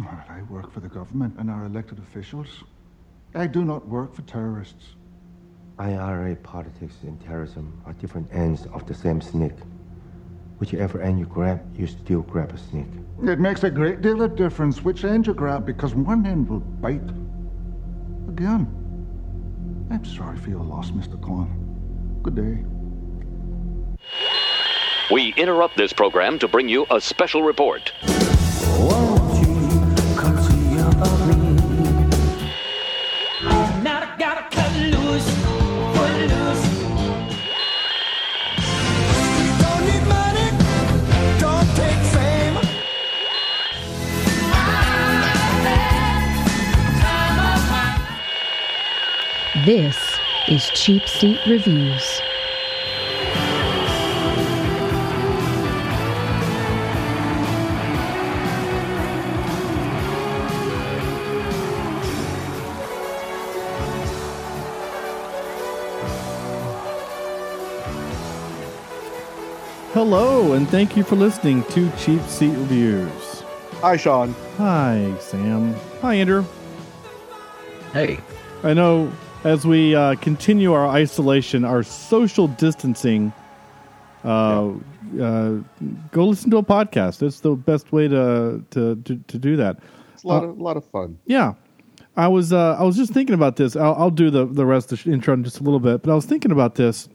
Well, I work for the government and our elected officials. I do not work for terrorists. IRA politics and terrorism are different ends of the same snake. Whichever end you grab, you still grab a snake. It makes a great deal of difference which end you grab because one end will bite. Again, I'm sorry for your loss, Mr. Quan. Good day. We interrupt this program to bring you a special report. This is Cheap Seat Reviews. Hello, and thank you for listening to Cheap Seat Reviews. Hi, Sean. Hi, Sam. Hi, Andrew. Hey, I know as we uh, continue our isolation, our social distancing, uh, uh, go listen to a podcast. It's the best way to to, to, to do that. It's a lot of a lot of fun. Yeah, I was uh, I was just thinking about this. I'll, I'll do the the rest of the intro in just a little bit, but I was thinking about this.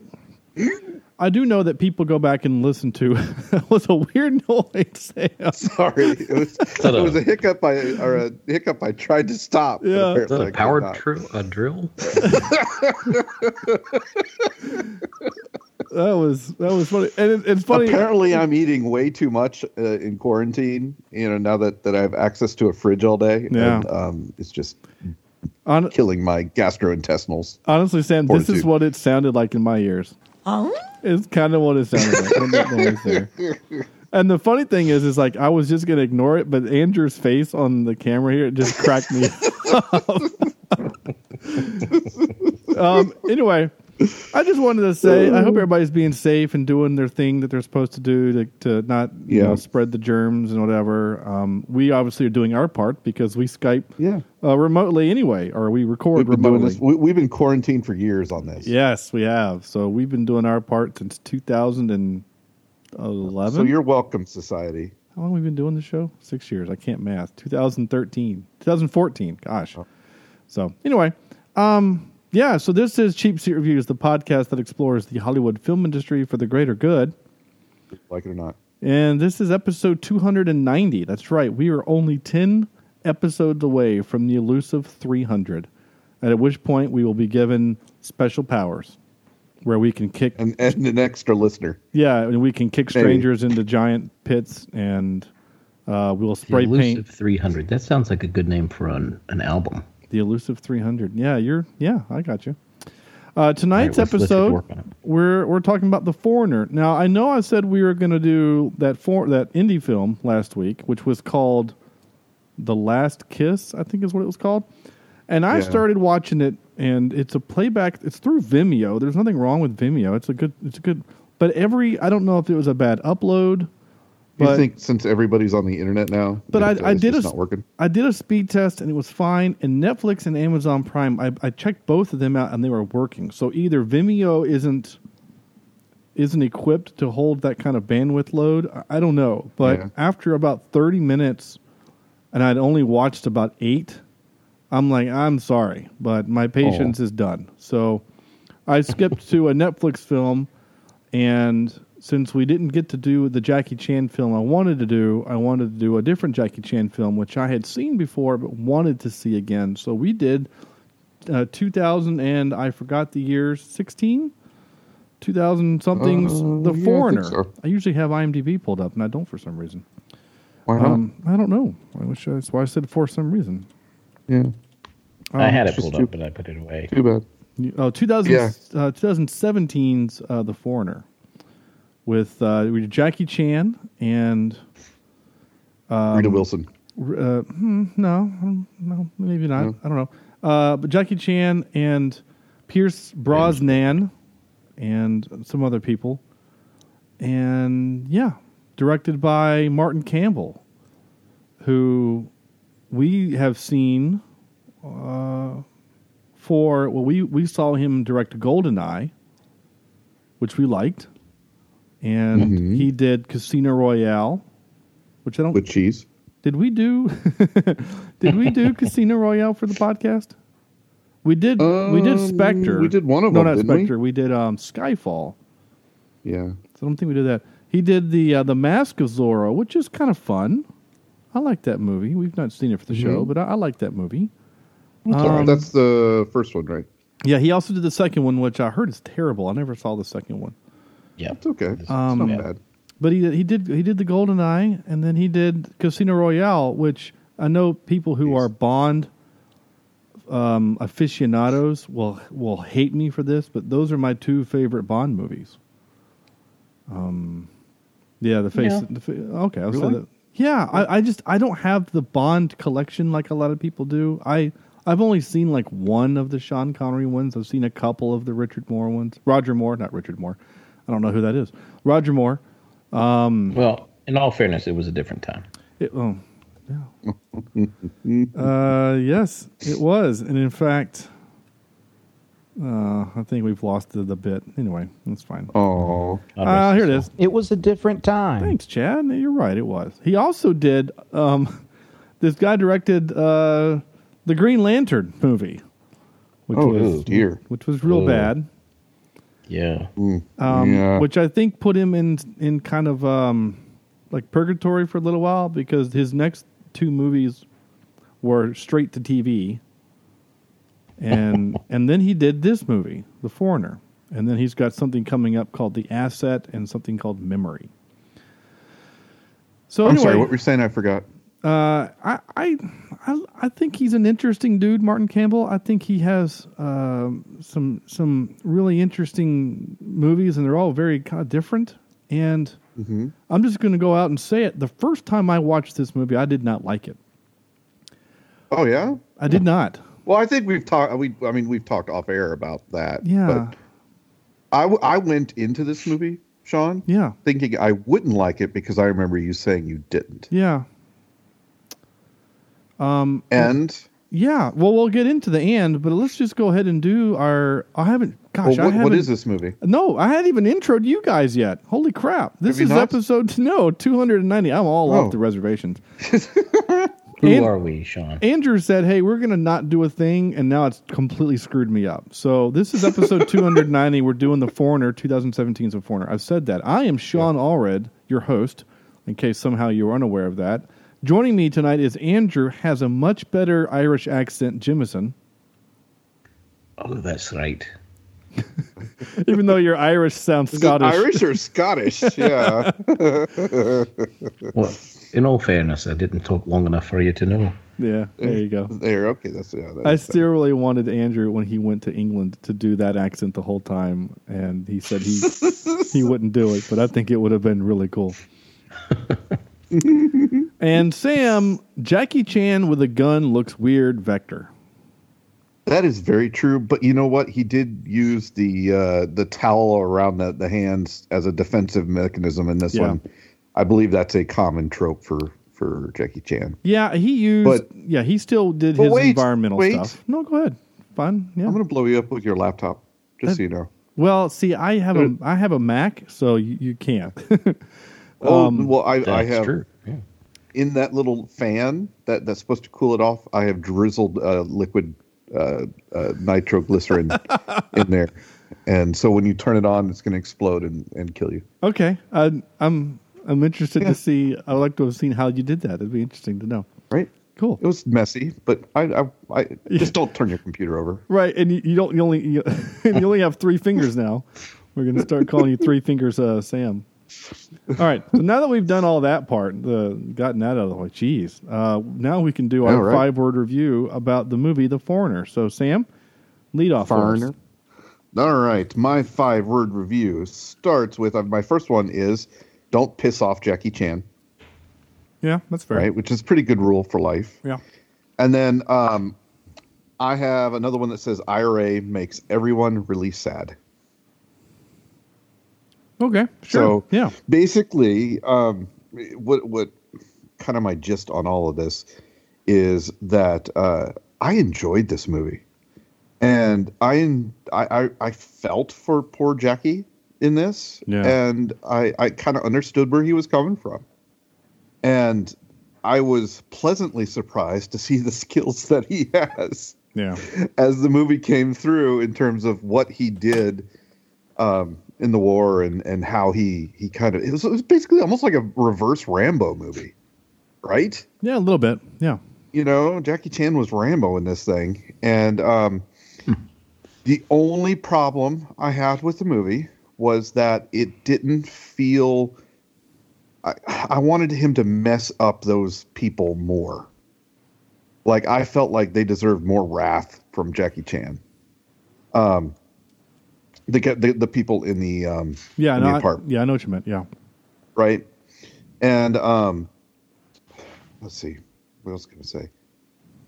I do know that people go back and listen to. that was a weird noise. Sam. Sorry, it was it a- was a hiccup. I or a hiccup. I tried to stop. Yeah. is apparently that I a could power not. drill? A drill? That was that was funny, and it, it's funny. Apparently, I'm eating way too much uh, in quarantine. You know, now that, that I have access to a fridge all day, Yeah. and, um, it's just Hon- killing my gastrointestinals. honestly, Sam, this is what it sounded like in my ears. It's kind of what it sounded like. And the funny thing is, is like I was just gonna ignore it, but Andrew's face on the camera here it just cracked me up. um, anyway, I just wanted to say I hope everybody's being safe and doing their thing that they're supposed to do to, to not you know spread the germs and whatever. Um, we obviously are doing our part because we Skype Yeah, uh, remotely anyway, or we record we've remotely. We, we've been quarantined for years on this. Yes, we have. So we've been doing our part since 2011. So you're welcome, society. How long have we been doing the show? Six years. I can't math. 2013, 2014. Gosh. So anyway, um, yeah. So this is Cheap Seat Reviews, the podcast that explores the Hollywood film industry for the greater good. Like it or not. And this is episode 290. That's right. We are only 10 episodes away from the elusive 300. And at which point we will be given special powers where we can kick And and an extra listener. Yeah, and we can kick Maybe. strangers into giant pits, and uh, we'll The spray elusive paint 300. That sounds like a good name for an, an album. The elusive 300. Yeah, you're. Yeah, I got you. Uh, tonight's right, episode, work on it. we're we're talking about the Foreigner. Now, I know I said we were going to do that for that indie film last week, which was called "The Last Kiss." I think is what it was called. And I Yeah. started watching it, and it's a playback. It's through Vimeo. There's nothing wrong with Vimeo. It's a good. It's a good. But every I don't know if it was a bad upload. You think since everybody's on the internet now, But I, I did a not working. I did a speed test and it was fine. And Netflix and Amazon Prime, I, I checked both of them out and they were working. So either Vimeo isn't isn't equipped to hold that kind of bandwidth load. I- I don't know. But Yeah. after about thirty minutes, and I'd only watched about eight, I'm like, I'm sorry, but my oh. patience is done. So I skipped to a Netflix film, and since we didn't get to do the Jackie Chan film I wanted to do, I wanted to do a different Jackie Chan film, which I had seen before but wanted to see again. So we did uh, 2000 and I forgot the year 16, 2000 something's Uh, The yeah, I Foreigner. so. I usually have IMDb pulled up, and I don't for some reason. Why not? Um, I don't know. I wish I, that's why I said for some reason. yeah, I had it just pulled too- up, but I put it away. too bad. You- Oh, 2000, Yeah. uh, 2017's uh, The Foreigner with uh, Jackie Chan and um, Rita Wilson. uh, hmm, no, um, no, maybe not. I don't know. Uh, but Jackie Chan and Pierce Brosnan and some other people, and yeah, directed by Martin Campbell, who we have seen uh, for well, we we saw him direct Goldeneye, which we liked, and Mm-hmm. he did Casino Royale, which I don't. With cheese. Did we do? did we do Casino Royale for the podcast? We did. we did Um, Spectre. we did one of no, them, not didn't? Spectre. We? did um, Skyfall. Yeah. So I don't think we did that. He did the uh, the Mask of Zorro, which is kind of fun. I like that movie. We've not seen it for the show, Mm-hmm. but I, I like that movie. That's all right. Um, That's the first one, right? Yeah, he also did the second one, which I heard is terrible. I never saw the second one, Yeah. It's okay. It's Um, not yeah. bad. but he he did he did the Golden Eye, and then he did Casino Royale, which I know people who Yes. are Bond um, aficionados will will hate me for this, but those are my two favorite Bond movies. Um, yeah, the face. Yeah. The, fa- okay, I'll say that. Yeah, I, I just I don't have the Bond collection like a lot of people do. I I've only seen like one of the Sean Connery ones. I've seen a couple of the Richard Moore ones. Roger Moore, not Richard Moore. I don't know who that is. Roger Moore. Well, in all fairness, it was a different time. It, oh, yeah. uh, yes, it was, and in fact, uh, I think we've lost the, the bit. Anyway, that's fine. Oh. Uh, here it is. It was a different time. Thanks, Chad. You're right. It was. He also did. Um, this guy directed uh, the Green Lantern movie, which Oh, was dear. which was real Oh. bad. Yeah. um, Yeah. which I think put him in in kind of um, like purgatory for a little while because his next two movies were straight to TV, and and then he did this movie, The Foreigner, and then he's got something coming up called The Asset and something called Memory. So I'm anyway, sorry. What were you saying? I forgot. Uh, I, I, I, think he's an interesting dude, Martin Campbell. I think he has um, some some really interesting movies, and they're all very kind of different. And I'm just going to go out and say it. The first time I watched this movie, I did not like it. Oh yeah. I did not. Well, I think we've talked. We, I mean, we've talked off air about that. Yeah, But I, w- I went into this movie, Sean, yeah, thinking I wouldn't like it because I remember you saying you didn't. yeah, Um, and yeah. Well, we'll get into the end, but let's just go ahead and do our. I haven't. Gosh, well, I haven't. what is this movie? No, I hadn't even introed you guys yet. Holy crap. This is not? episode no, 290. I'm all Oh. off the reservations. Who And- are we, Sean? Andrew said, "Hey, we're going to not do a thing," and now it's completely screwed me up. So this is episode 290. We're doing the Foreigner 2017's of Foreigner. I've said that. I am Sean Allred, your host. In case somehow you were unaware of that, joining me tonight is Andrew. Has a much better Irish accent, Jimison. Oh, that's right. Even though your Irish sounds Is it Scottish. Irish or Scottish? yeah. Well, in all fairness, I didn't talk long enough for you to know. Yeah, there you go. There. Okay. That's yeah. That's, I still really wanted Andrew when he went to England to do that accent the whole time, and he said he he wouldn't do it, but I think it would have been really cool. And Sam, Jackie Chan with a gun looks weird. Vector. That is very true. But you know what? He did use the uh, the towel around the, the hands as a defensive mechanism in this Yeah. one. I believe that's a common trope for for Jackie Chan. Yeah, he used. But- yeah, he still did his wait, environmental wait. stuff. No, go ahead. Fun. Yeah. I'm going to blow you up with your laptop, just so you know. well, see, I have a Good. Have a Mac, so you, you can't. Oh, Um, well, I, That's I have true. In that little fan that, that's supposed to cool it off. I have drizzled uh, liquid uh, uh, nitroglycerin in there, and so when you turn it on, it's going to explode and, and kill you. okay, I, I'm I'm interested Yeah. to see. I'd like to have seen how you did that. It'd be interesting to know. Right? Cool. It was messy, but I, I, I just don't turn your computer over. Right, and you, you don't you only you, and you only have three fingers now. We're going to start calling you Three Fingers uh, Sam. All right. So now that we've done all that part, the gotten that out of the way, geez. Uh, now we can do our right. five word review about the movie The Foreigner. So Sam, lead off. Foreigner. All right, my five word review starts with uh, my first one is don't piss off Jackie Chan, Yeah, that's fair. right? Which is a pretty good rule for life. Yeah. And then um, I have another one that says IRA makes everyone really sad. Okay. Sure. So yeah. basically, um, what what kind of my gist on all of this is that uh, I enjoyed this movie, and I, I I felt for poor Jackie in this, Yeah. and I I kind of understood where he was coming from, and I was pleasantly surprised to see the skills that he has Yeah. as the movie came through in terms of what he did um, in the war and, and how he he kind of it was, it was basically almost like a reverse Rambo movie, right? Yeah, a little bit. Yeah. You know, Jackie Chan was Rambo in this thing, and um, the only problem I had with the movie was that it didn't feel. I, I wanted him to mess up those people more. Like I felt like they deserved more wrath from Jackie Chan. Um, the the, the people in the um, Yeah, in no, the I, yeah, I know what you meant. Yeah. right? And um, let's see, what else can I say?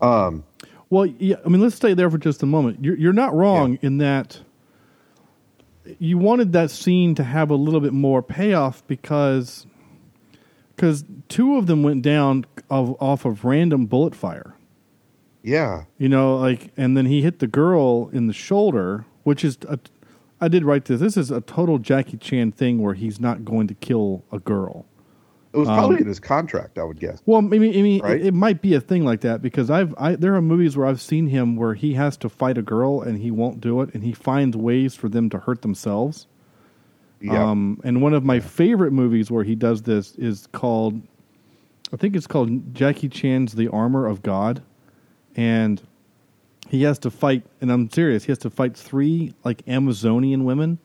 Um, Well, yeah, I mean, let's stay there for just a moment. You're, you're not wrong in that you wanted that scene to have a little bit more payoff because because two of them went down of, off of random bullet fire. yeah, You know, like, and then he hit the girl in the shoulder, which is, a, I did write this. This is a total Jackie Chan thing where he's not going to kill a girl. it was probably in his contract, I would guess. Well, I mean, I mean, Right? it, it might be a thing like that because I've I, there are movies where I've seen him where he has to fight a girl and he won't do it, and he finds ways for them to hurt themselves. Yeah, Um, and one of my favorite movies where he does this is called, I think it's called Jackie Chan's The Armor of God, and he has to fight. And I'm serious, he has to fight three like Amazonian women,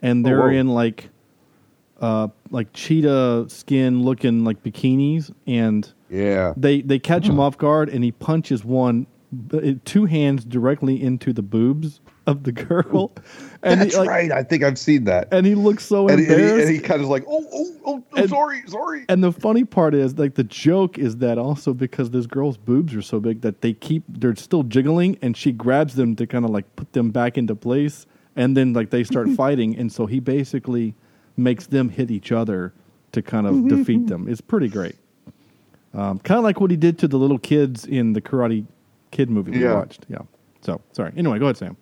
and they're whoa. in like, uh, like cheetah skin looking like bikinis, and yeah, they they catch him off guard, and he punches one, two hands directly into the boobs of the girl, and that's he, like, right. I think I've seen that. and he looks so And, he, and, he, embarrassed. and he kind of like, oh, oh, oh, And- sorry, sorry. And the funny part is, like, the joke is that also because this girl's boobs are so big that they keep, they're still jiggling, and she grabs them to kind of like put them back into place, and then like they start fighting, and so he basically makes them hit each other to kind of defeat them. It's pretty great. Um, kind of like what he did to the little kids in the Karate Kid movie we Yeah. watched. Yeah. So sorry. Anyway, go ahead, Sam.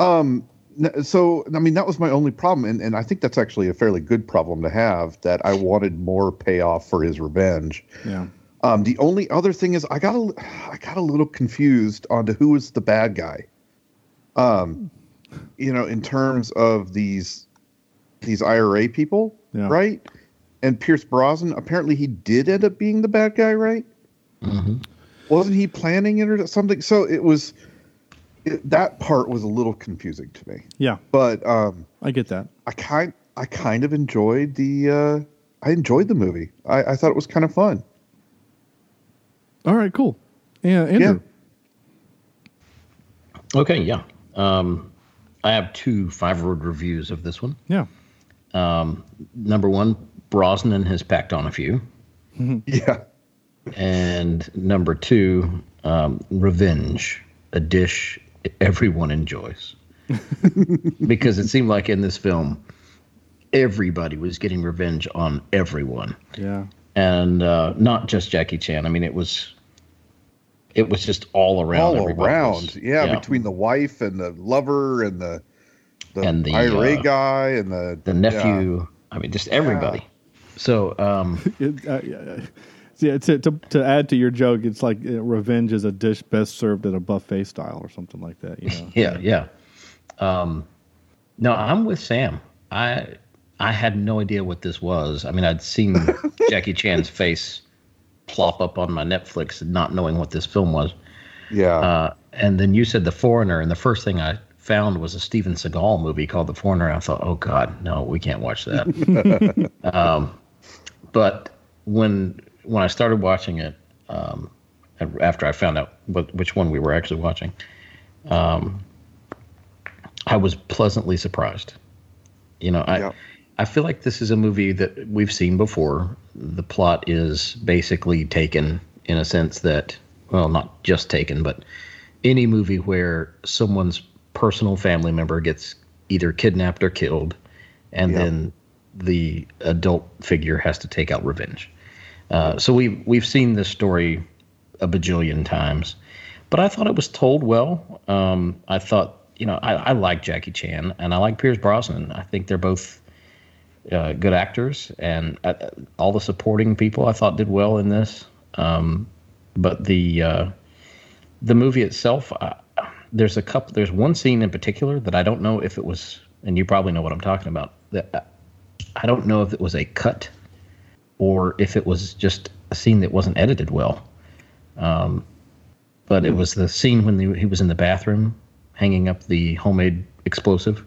N- so I mean that was my only problem, and, and I think that's actually a fairly good problem to have. That I wanted more payoff for his revenge. Yeah. Um, the only other thing is I got a, I got a little confused onto who was the bad guy. Um, you know, in terms of these these IRA people, Yeah. right? And Pierce Brosnan apparently he did end up being the bad guy, right? Wasn't he planning it or something? So it was it, that part was a little confusing to me. Yeah. But um, I get that. I kind I kind of enjoyed the uh, I enjoyed the movie. I, I thought it was kind of fun. All right. Cool. Yeah. Andrew. Okay, yeah. Um, I have two five word reviews of this one. Yeah. Um, Number one, Brosnan has packed on a few. Yeah. And number two, um, revenge, a dish everyone enjoys. because it seemed like in this film, everybody was getting revenge on everyone. Yeah. And uh, not just Jackie Chan. I mean, it was. It was just all around. all around. was- yeah, between the wife and the lover and the the, And the, IRA uh, guy and the the nephew. I mean, just everybody. So, um, It, uh, yeah, yeah, to, to to add to your joke, it's like uh, revenge is a dish best served at a buffet style or something like that. You know? yeah, yeah. Um, no, I'm with Sam. I I had no idea what this was. I mean, I'd seen Jackie Chan's face plop up on my Netflix, not knowing what this film was. yeah. Uh, and then you said The Foreigner, and the first thing I found was a Steven Seagal movie called The Foreigner. I thought, oh God, no, we can't watch that. um, but when when I started watching it, um, after I found out what, which one we were actually watching, um, I was pleasantly surprised. You know, I Yeah. I feel like this is a movie that we've seen before. The plot is basically taken in a sense that, well, not just taken, but any movie where someone's personal family member gets either kidnapped or killed, and then the adult figure has to take out revenge. Uh, so we we've seen this story a bajillion times, but I thought it was told well. Um, I thought, you know, I, I like Jackie Chan and I like Pierce Brosnan. I think they're both uh, good actors, and uh, all the supporting people I thought did well in this. Um, but the uh, the movie itself, uh, there's a couple. There's one scene in particular that I don't know if it was, and you probably know what I'm talking about. That I don't know if it was a cut or if it was just a scene that wasn't edited well. Um, but it was the scene when the, he was in the bathroom hanging up the homemade explosive.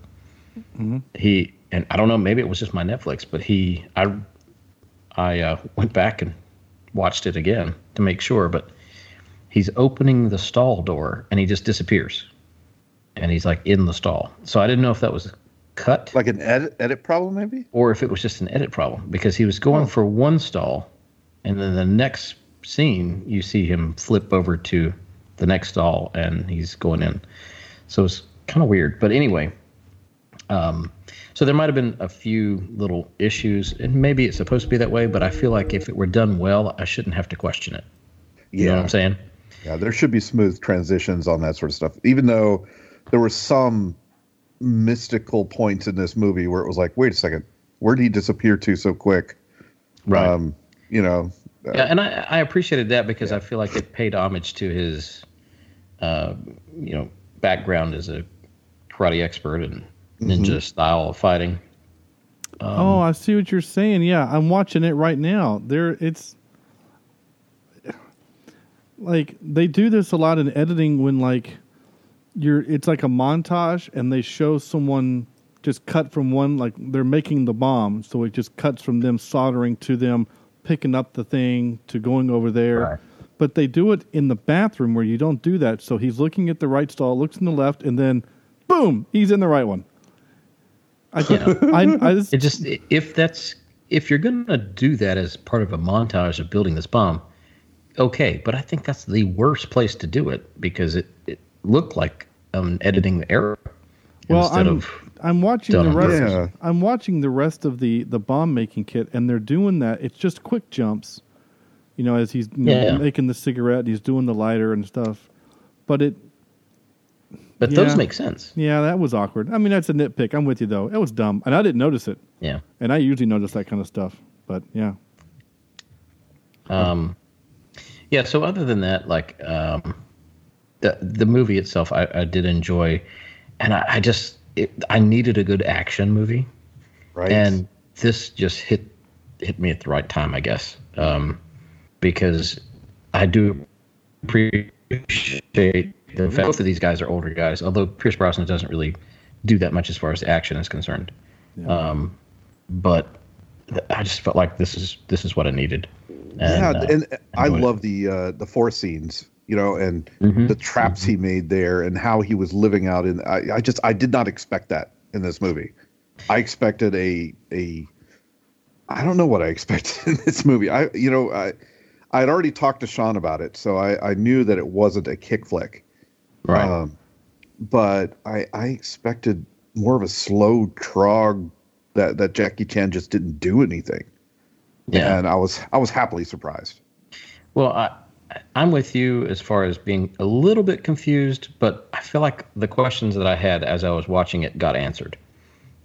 He and I don't know, maybe it was just my Netflix, but he I I uh, went back and watched it again to make sure, but he's opening the stall door and he just disappears. And he's like in the stall. So I didn't know if that was cut. Like an edit edit problem, maybe. or if it was just an edit problem because he was going for one stall and then the next scene you see him flip over to the next stall and he's going in. So it's kind of weird. But anyway um, so there might have been a few little issues and maybe it's supposed to be that way but i feel like if it were done well i shouldn't have to question it. You know what i'm saying? Yeah, there should be smooth transitions on that sort of stuff. Even though there were some mystical points in this movie where it was like, wait a second, where did he disappear to so quick? Right. Um, you know, uh, Yeah, and I, I appreciated that because I feel like it paid homage to his, uh, you know, background as a karate expert and ninja style of fighting. oh, I see what you're saying. Yeah, I'm watching it right now. There, it's like they do this a lot in editing when like you're. It's like a montage, and they show someone just cut from one like they're making the bomb, so it just cuts from them soldering to them picking up the thing to going over there. Right. But they do it in the bathroom where you don't do that. So he's looking at the right stall, looks in the left, and then boom, he's in the right one. I, I, I just, It just if that's if you're gonna do that as part of a montage of building this bomb, okay. But I think that's the worst place to do it because it, it looked like um editing the error well, instead I'm, of I'm watching the on rest. purpose. Yeah. I'm watching the rest of the the bomb making kit, and they're doing that. It's just quick jumps, you know, as he's you know, Yeah. making the cigarette, and he's doing the lighter and stuff. But it, but Yeah. those make sense. yeah, that was awkward. I mean, that's a nitpick. I'm with you though. It was dumb, and I didn't notice it. Yeah. And I usually notice that kind of stuff. But yeah, Um, yeah. So other than that, like um, the the movie itself, I, I did enjoy, and I, I just it, I needed a good action movie, right? and this just hit hit me at the right time, I guess, um, because I do appreciate the fact that both of these guys are older guys. Although Pierce Brosnan doesn't really do that much as far as action is concerned, um, but th- I just felt like this is this is what I needed. yeah, uh, and I it. love the uh, the four scenes, you know, and Mhm. the traps he made there, and how he was living out in. I, I just I did not expect that in this movie. I expected a a. I don't know what I expected in this movie. I you know I I had already talked to Sean about it, so I I knew that it wasn't a kick flick. right. Um, but I I expected more of a slow trog that that Jackie Chan just didn't do anything, yeah. and I was I was happily surprised. Well, I, I'm with you as far as being a little bit confused, but I feel like the questions that I had as I was watching it got answered.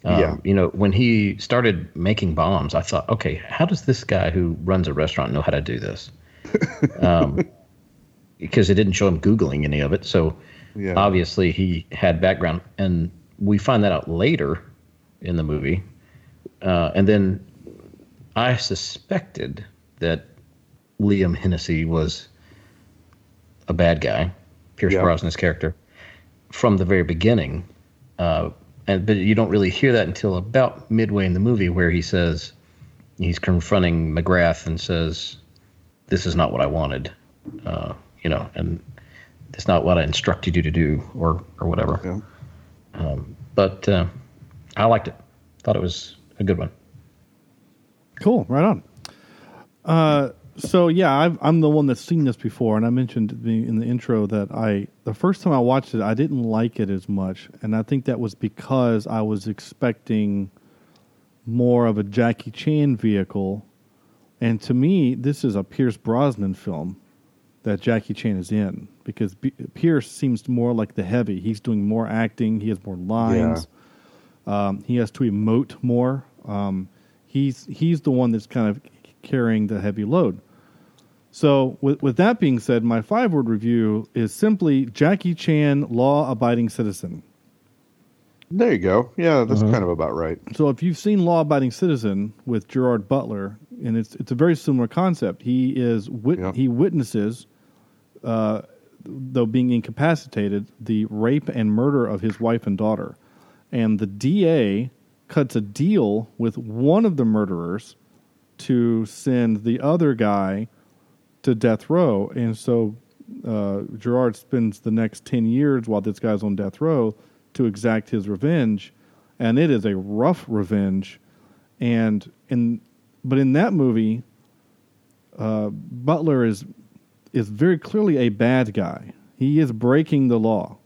Um, Yeah. You know, when he started making bombs, I thought, okay, how does this guy who runs a restaurant know how to do this? um, because it didn't show him Googling any of it. So Yeah. obviously he had background. And we find that out later in the movie. Uh, and then I suspected that Liam Hennessy was a bad guy, Pierce Yeah. Brosnan's character, from the very beginning. Uh, and but you don't really hear that until about midway in the movie, where he says he's confronting McGrath and says, "This is not what I wanted," uh, you know, and it's not what I instructed you to do, or or whatever. Yeah. But uh, I liked it. Thought it was a good one. Cool, right on. Uh, so yeah, I've, I'm the one that's seen this before, and I mentioned in the intro that I the first time I watched it, I didn't like it as much, and I think that was because I was expecting more of a Jackie Chan vehicle, and to me, this is a Pierce Brosnan film. that Jackie Chan is in because B- Pierce seems more like the heavy. He's doing more acting. He has more lines. Um, he has to emote more. Um, he's he's the one that's kind of carrying the heavy load. So, with, with that being said, my five word review is simply Jackie Chan, law abiding citizen. There you go. Yeah, that's Uh-huh. kind of about right. So if you've seen Law Abiding Citizen with Gerard Butler, and it's it's a very similar concept. He is wit- Yeah. he witnesses, uh, though being incapacitated, the rape and murder of his wife and daughter, and the DA cuts a deal with one of the murderers to send the other guy to death row, and so uh, Gerard spends the next ten years while this guy's on death row to exact his revenge, and it is a rough revenge. And in but in that movie, uh, Butler is is very clearly a bad guy. He is breaking the law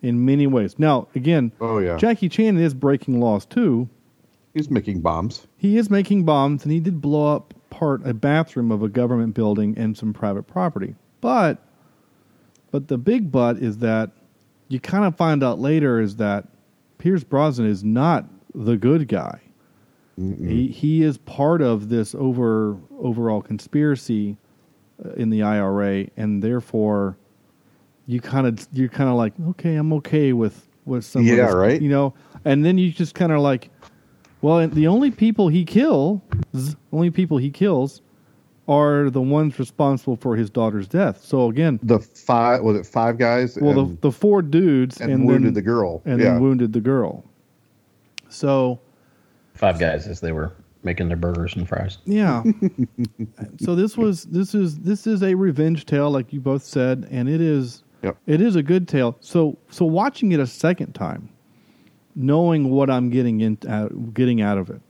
in many ways. Now, again, Oh yeah, Jackie Chan is breaking laws too. he's making bombs. He is making bombs, and he did blow up part a bathroom of a government building and some private property. But, but the big but is that you kind of find out later is that Pierce Brosnan is not the good guy. He he is part of this over overall conspiracy uh, in the IRA, and therefore, you kind of you're kind of like, okay, I'm okay with with some. of Yeah, right. You know, and then you just kind of like, well, the only people he kills, only people he kills, are the ones responsible for his daughter's death. So again, The five was it five guys? well, and, the the four dudes and and, wounded then, the girl. and yeah, then wounded the girl. So Five guys as they were making their burgers and fries. yeah. so this was this is this is a revenge tale, like you both said, and it is Yep. it is a good tale. So so watching it a second time, knowing what I'm getting in out, getting out of it,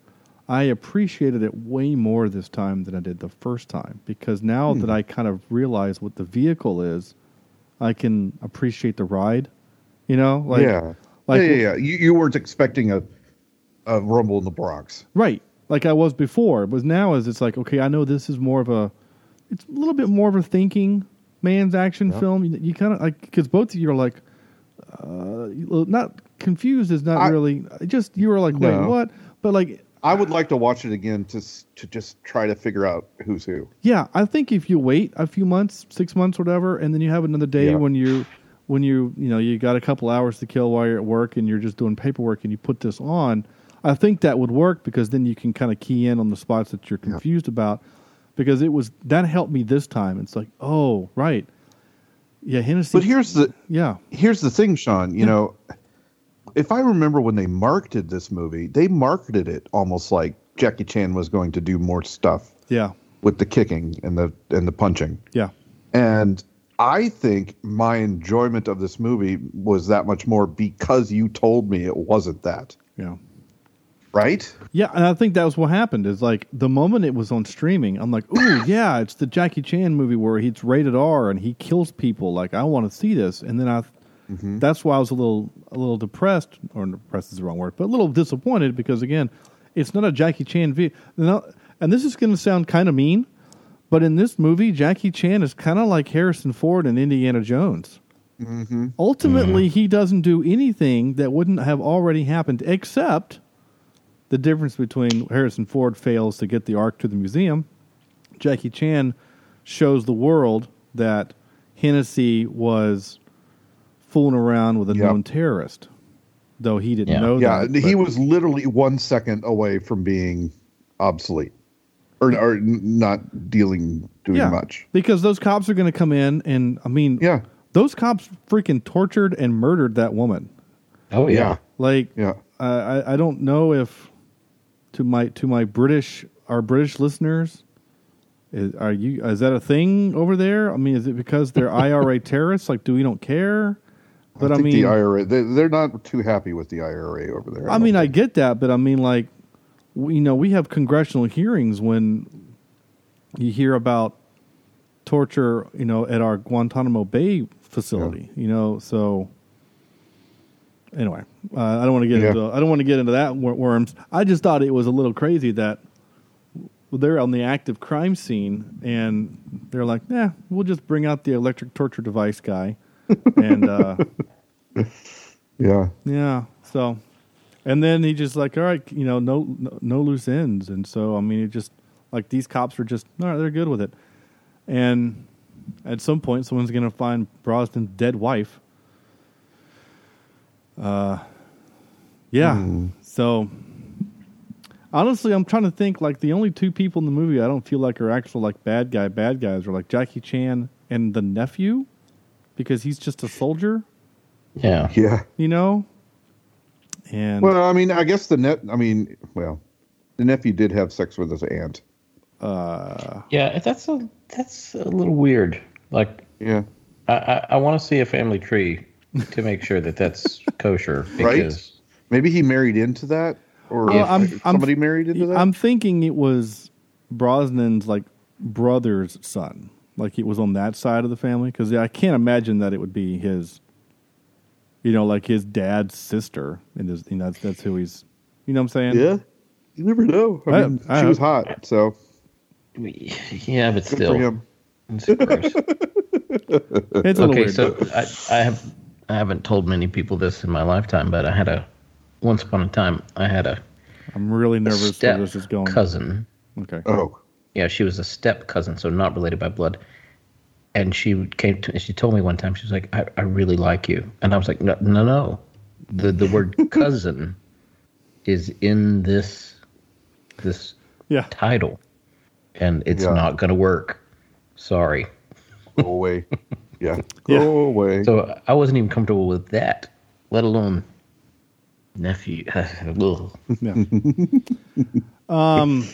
I appreciated it way more this time than I did the first time because now hmm. that I kind of realize what the vehicle is, I can appreciate the ride. You know, like yeah, like yeah, yeah, yeah. You, you weren't expecting a a rumble in the Bronx. Right. Like I was before. But now is it's like, okay, I know this is more of a it's a little bit more of a thinking man's action film. You, you kind of like because both of you are like uh not confused is not I- really just you were like, wait, No. what? But like I would like to watch it again to to just try to figure out who's who. yeah, I think if you wait a few months, 6 months whatever and then you have another day Yeah. when you when you, you know, you got a couple hours to kill while you're at work and you're just doing paperwork and you put this on, I think that would work because then you can kind of key in on the spots that you're confused about. Because it was that helped me this time. It's like, oh, right, yeah, Hennessy. But here's the yeah, here's the thing, Sean. You know, if I remember when they marketed this movie, they marketed it almost like Jackie Chan was going to do more stuff yeah, with the kicking and the and the punching. yeah, And I think my enjoyment of this movie was that much more because you told me it wasn't that. yeah. Right? Yeah, and I think that was what happened. Is like the moment it was on streaming, I'm like, "Ooh, yeah, it's the Jackie Chan movie where he's rated R and he kills people. Like, I want to see this." And then I, mm-hmm. that's why I was a little, a little depressed, or depressed is the wrong word, but a little disappointed because again, it's not a Jackie Chan video. And this is going to sound kind of mean, but in this movie, Jackie Chan is kind of like Harrison Ford and Indiana Jones. Mm-hmm. Ultimately, mm-hmm. he doesn't do anything that wouldn't have already happened, except the difference between Harrison Ford fails to get the Ark to the museum. Jackie Chan shows the world that Hennessy was fooling around with a Yep. known terrorist, though he didn't Yeah. know Yeah, that. Yeah, he was literally one second away from being obsolete, or or not dealing doing yeah, much. because those cops are going to come in, and I mean, Yeah, those cops freaking tortured and murdered that woman. Oh yeah. yeah, Like, yeah. uh, I I don't know if to my to my British our British listeners. Is, are you is that a thing over there? I mean, is it because they're IRA terrorists? Like, do we don't care? But I, think mean, the IRA they, they're not too happy with the IRA over there. I mean, don't I get that, but I mean, like, we, you know, we have congressional hearings when you hear about torture, you know, at our Guantanamo Bay facility, you know. So, anyway, uh, I don't want to get Yeah. into I don't want to get into that wor- worms. I just thought it was a little crazy that they're on the active crime scene, and they're like, "Yeah, we'll just bring out the electric torture device guy," and uh, Yeah. yeah, so, and then he just like, all right, you know, no, no, no loose ends, and so I mean, it just like these cops are just, all right, they're good with it, and at some point, someone's gonna find Brosnan's dead wife. Uh, yeah, so honestly, I'm trying to think like the only two people in the movie I don't feel like are actual like bad guy bad guys are like Jackie Chan and the nephew because he's just a soldier, Yeah. Yeah. you know. And Well, I mean, I guess the net. I mean, well, the nephew did have sex with his aunt. Uh Yeah, that's a that's a little weird. Like, Yeah. I I, I want to see a family tree to make sure that that's kosher. Right? Because Maybe he married into that, or Well, I'm- I'm- somebody married into that. I'm thinking it was Brosnan's like brother's son, like it was on that side of the family because I can't imagine that it would be his, you know, like his dad's sister, and his, you know, that's, that's who he's, you know, what I'm saying, yeah. You never know. I, I- mean, I she was hot, so yeah, but good still, for him. it's gross. it's a little okay, weird. so I, I have I haven't told many people this in my lifetime, but I had a once upon a time I had a I'm really nervous step where this is going. cousin. Okay, Oh, Yeah, she was a step cousin, so not related by blood. And she came to she told me one time she was like, "I, I really like you," and I was like, "No, no, no, the the word cousin is in this this yeah, title, and it's Yeah. not going to work. Sorry." go away. Yeah, Yeah. go away. So I wasn't even comfortable with that, let alone nephew. Yeah. um,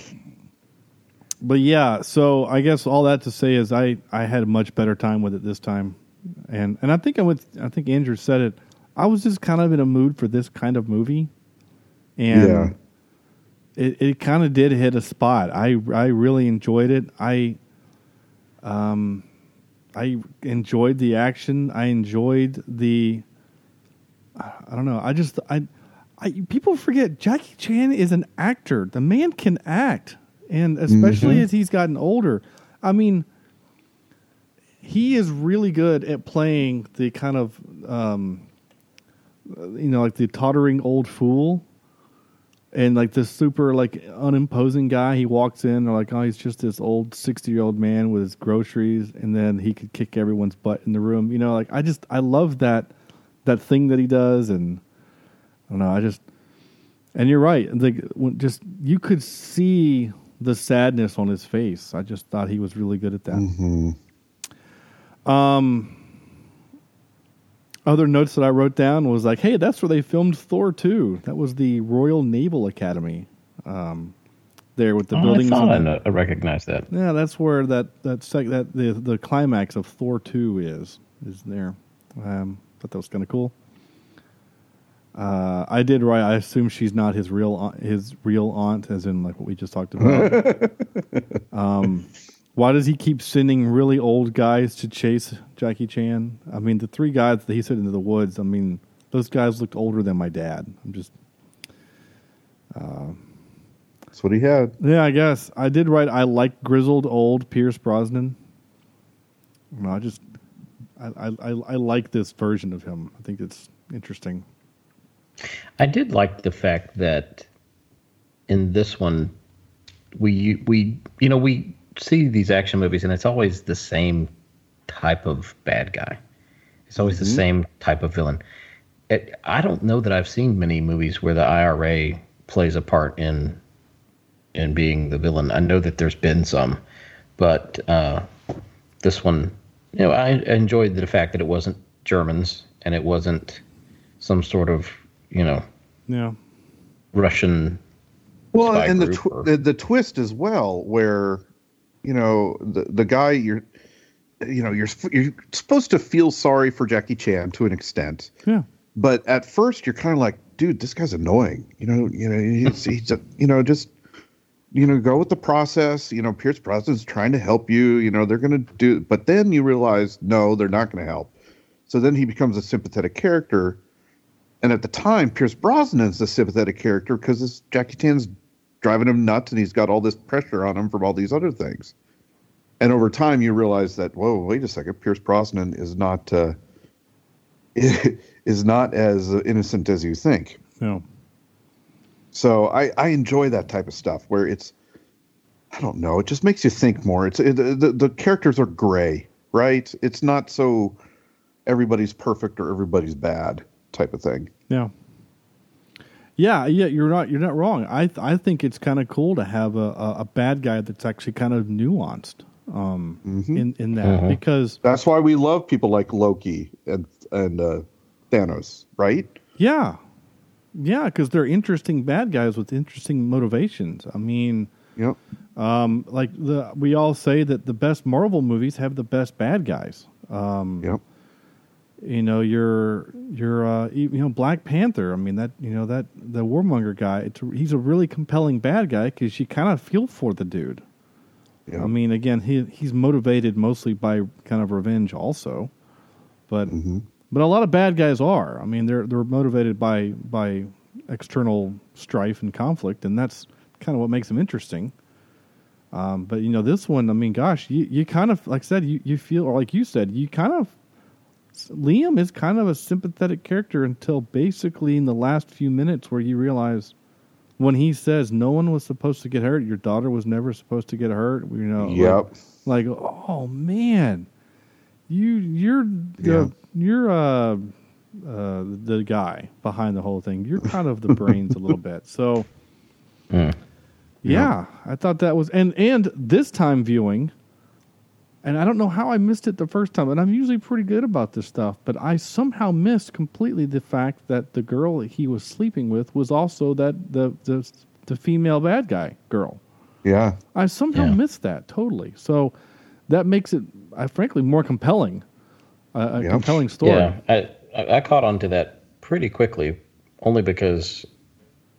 but yeah, so I guess all that to say is I I had a much better time with it this time, and and I think I would I think Andrew said it. I was just kind of in a mood for this kind of movie, and Yeah. it it kind of did hit a spot. I I really enjoyed it. I um I enjoyed the action. I enjoyed the I don't know. I just I, I people forget Jackie Chan is an actor. The man can act, and especially as he's gotten older. I mean, he is really good at playing the kind of um, you know like the tottering old fool. And like this super like unimposing guy, he walks in. They're like, oh, he's just this old sixty year old man with his groceries, and then he could kick everyone's butt in the room. You know, like I just I love that that thing that he does, and I don't know. I just and you're right. Like when just you could see the sadness on his face. I just thought he was really good at that. Um, other notes that I wrote down was like, hey, that's where they filmed Thor two. That was the Royal Naval Academy. Um, there with the Oh, buildings. I, and the- I recognized that. yeah, that's where that that sec, that the the climax of Thor two is is there. Um, thought that was kind of cool. Uh, I did right. I assume she's not his real aunt, his real aunt, as in like what we just talked about. um, why does he keep sending really old guys to chase Jackie Chan? I mean, the three guys that he sent into the woods. I mean, those guys looked older than my dad. I'm just uh, That's what he had. Yeah, I guess I did write. I like grizzled old Pierce Brosnan. No, I just I, I I I like this version of him. I think it's interesting. I did like the fact that in this one, we we you know we see these action movies and it's always the same type of bad guy. It's always the same type of villain. It, I don't know that I've seen many movies where the IRA plays a part in in being the villain. I know that there's been some, but uh, this one, you know, I enjoyed the fact that it wasn't Germans and it wasn't some sort of you know Yeah, Russian. Well, and the, tw- or- the the twist as well, where you know the the guy you're, you know, you're you're supposed to feel sorry for Jackie Chan to an extent, yeah, but at first you're kind of like, dude, this guy's annoying. You know, you know, he's, he's a, you know, just you know, go with the process. You know, Pierce Brosnan's trying to help you. You know, they're going to do, but then you realize, no, they're not going to help. So then he becomes a sympathetic character. And at the time, Pierce Brosnan's the sympathetic character because it's Jackie Chan's driving him nuts, and he's got all this pressure on him from all these other things. And over time, you realize that whoa, wait a second, Pierce Brosnan is not uh, is not as innocent as you think. No. So I, I enjoy that type of stuff where it's I don't know, it just makes you think more. It's it, the the characters are gray, right? It's not so everybody's perfect or everybody's bad type of thing. Yeah. Yeah, yeah, you're not you're not wrong. I th- I think it's kind of cool to have a, a, a bad guy that's actually kind of nuanced um, in in that because That's why we love people like Loki and and uh, Thanos, right? yeah, yeah, because they're interesting bad guys with interesting motivations. I mean, Yep. um, like the we all say that the best Marvel movies have the best bad guys. Um, Yep. You know your your uh, you know Black Panther. I mean that you know that the Warmonger guy. It's, he's a really compelling bad guy because you kind of feel for the dude. Yeah. I mean, again, he he's motivated mostly by kind of revenge, also, but Mm-hmm. but a lot of bad guys are. I mean, they're they're motivated by by external strife and conflict, and that's kind of what makes them interesting. Um, but you know, this one, I mean, gosh, you, you kind of like I said, you you feel or like you said, you kind of Liam is kind of a sympathetic character until basically in the last few minutes where you realize when he says no one was supposed to get hurt, your daughter was never supposed to get hurt. You know, Yep. like, like oh man, you you're Yeah. the you're uh, uh the guy behind the whole thing. You're kind of the brains a little bit. So yeah, I thought that was and and this time viewing, and I don't know how I missed it the first time, and I'm usually pretty good about this stuff, but I somehow missed completely the fact that the girl he was sleeping with was also that the the the female bad guy girl. Yeah. I somehow Yeah. missed that totally. So that makes it, I frankly, more compelling. Uh, a Yep. compelling story. Yeah, I, I I caught on to that pretty quickly, only because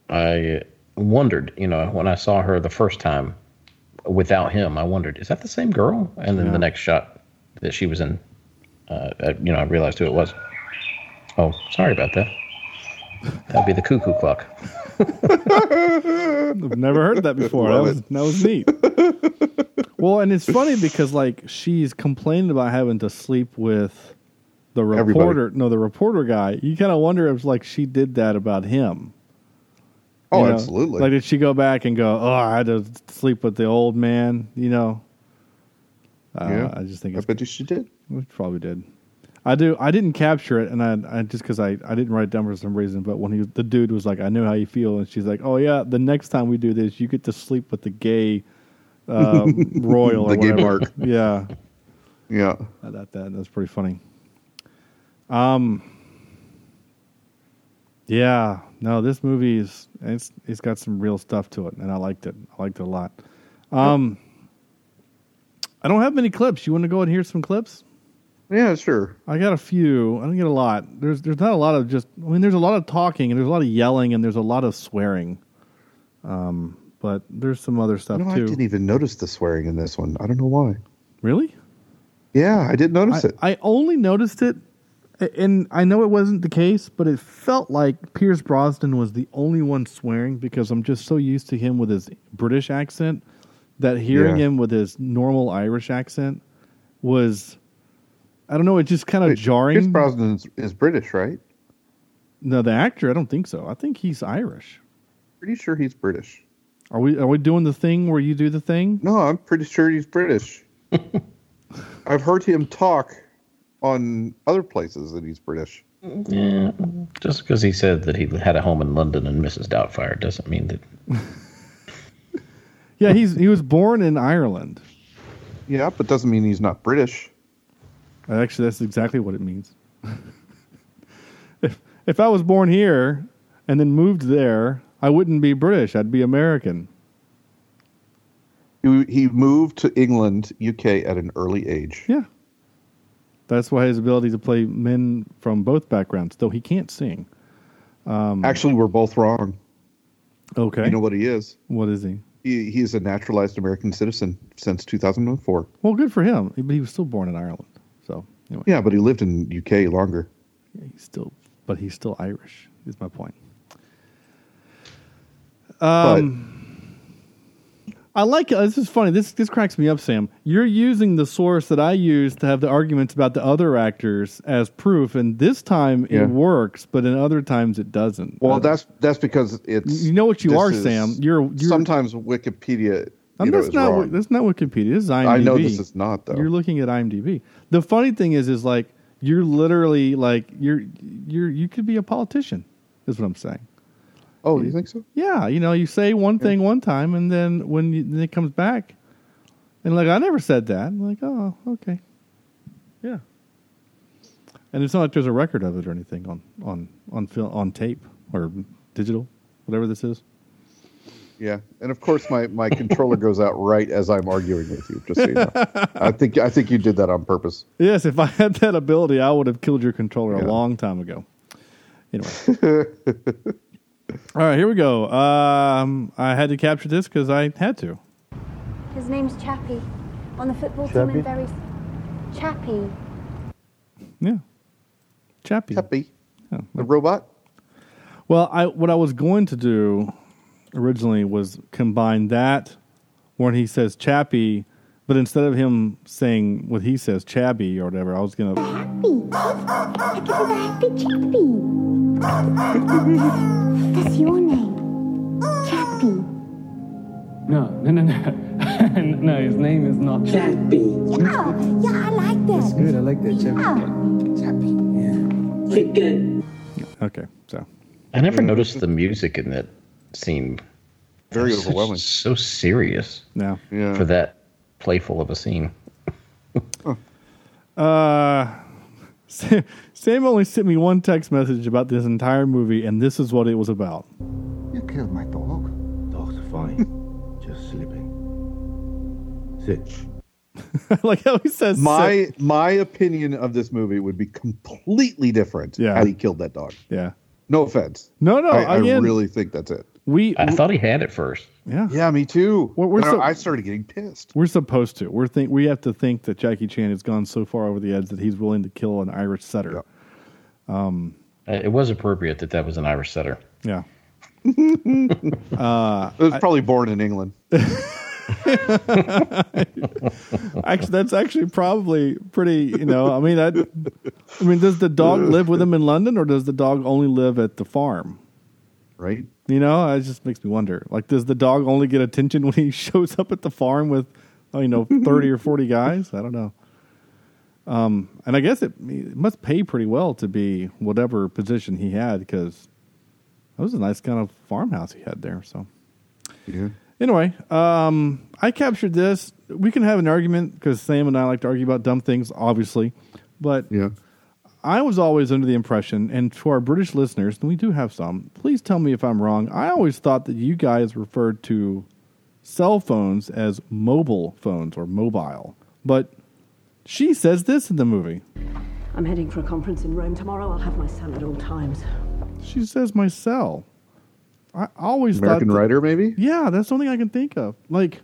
I wondered, you know, when I saw her the first time without him, I wondered, is that the same girl? And then Yeah. the next shot that she was in, uh, I, you know, I realized who it was. Oh, sorry about that. That'd be the cuckoo clock. I've never heard that before. that, was, that was neat. well, and it's funny because like she's complaining about having to sleep with the Everybody. reporter. No, the reporter guy. You kind of wonder if like she did that about him. Oh, know? absolutely. Like, did she go back and go, "Oh, I had to sleep with the old man"? You know. Uh, Yeah. I just think I bet you she did. We probably did. I do. I didn't capture it, and I, I just because I, I didn't write it down for some reason. But when he the dude was like, "I know how you feel," and she's like, "Oh yeah, the next time we do this, you get to sleep with the gay uh, royal or The gay whatever." mark. Yeah, Yeah. I thought that that's pretty funny. Um. Yeah, no, this movie is it's it's got some real stuff to it, and I liked it. I liked it a lot. Um, I don't have many clips. You want to go and hear some clips? Yeah, sure. I got a few. I don't get a lot. There's there's not a lot of just. I mean, there's a lot of talking and there's a lot of yelling and there's a lot of swearing. Um, but there's some other stuff No, I too. didn't even notice the swearing in this one. I don't know why. Really? Yeah, I didn't notice I, it. I only noticed it, and I know it wasn't the case, but it felt like Pierce Brosnan was the only one swearing because I'm just so used to him with his British accent that hearing Yeah. him with his normal Irish accent was, I don't know, it just kind of Wait, jarring. Pierce Brosnan is, is British, right? no, the actor, I don't think so. I think he's Irish. Pretty sure he's British. Are we are we doing the thing where you do the thing? No, I'm pretty sure he's British. I've heard him talk on other places that he's British. Yeah, just because he said that he had a home in London and Mrs. Doubtfire doesn't mean that. Yeah, he's he was born in Ireland. Yeah, but doesn't mean he's not British. Actually, that's exactly what it means. if if I was born here and then moved there, I wouldn't be British. I'd be American. He, he moved to England, UK at an early age. Yeah. That's why his ability to play men from both backgrounds, though he can't sing. Actually, we're both wrong. Okay. You know what he is? what is he? He, he's a naturalized American citizen since 2004. Well, good for him. But he was still born in Ireland. So anyway, Yeah, but he lived in UK longer. Yeah, he's still, but he's still Irish. Is my point. But Um, I like it. This is funny. This this cracks me up, Sam. You're using the source that I use to have the arguments about the other actors as proof, and this time Yeah. it works, but in other times it doesn't. Well, Uh, that's that's because it's. You know what you are, Sam. You're- you're- sometimes Wikipedia. You know, that's not wrong. that's not Wikipedia. This is IMDb. I know this is not though. You're looking at IMDb. The funny thing is, is like you're literally like you're you're you could be a politician. Is what I'm saying. Oh, you think so? Yeah, you know, you say one thing one time, and then when you, then it comes back, and like I never said that. I'm like, oh, okay, yeah. And it's not like there's a record of it or anything on on on film on tape or digital, whatever this is. Yeah, and of course my my controller goes out right as I'm arguing with you. Just so you know, I think I think you did that on purpose. Yes, if I had that ability, I would have killed your controller a long time ago. Anyway. All right, here we go. Um, I had to capture this because I had to. His name's Chappie. On the football team in Bury. Chappie. Yeah. Chappie. Happy, the robot. Well, I what I was going to do originally was combine that when he says Chappie, but instead of him saying what he says Chabby or whatever, I was gonna Happy. I give you the happy Chappie. That's your name. Chappie. No, no, no, no. no, his name is not Chappie. Yeah, yeah, I like that. That's Good, I like that Chappie. Chappie. Okay, so I never noticed the music in that scene. Very overwhelming. So serious yeah. Yeah. for that playful of a scene. Uh, Sam, Sam only sent me one text message about this entire movie, and this is what it was about. You killed my dog. Dog's fine. Just sleeping. Sit. like how he says, My my opinion of this movie would be completely different Yeah. had he killed that dog. yeah, No offense. no, no. I, I again, really think that's it. We, I thought he had it first. yeah, Yeah, me too. We're- we're I- so- I started getting pissed. We're supposed to. We're think we have to think that Jackie Chan has gone so far over the edge that he's willing to kill an Irish setter. Uh, It was appropriate that that was an Irish setter. Yeah. It was probably born in England. Actually, that's actually probably pretty. You know, I mean, that. I mean, does the dog live with him in London, or does the dog only live at the farm? Right? You know, it just makes me wonder. Like, does the dog only get attention when he shows up at the farm with, oh, you know, thirty or forty guys? I don't know. Um, and I guess it, it must pay pretty well to be whatever position he had because that was a nice kind of farmhouse he had there. So Yeah. anyway, um, I captured this. We can have an argument because Sam and I like to argue about dumb things, obviously. But Yeah. I was always under the impression, and to our British listeners, and we do have some, please tell me if I'm wrong. I always thought that you guys referred to cell phones as mobile phones or mobile. But she says this in the movie. I'm heading for a conference in Rome tomorrow. I'll have my cell at all times. She says my cell. I always American thought. that- writer, maybe? Yeah, that's the only thing I can think of. Like,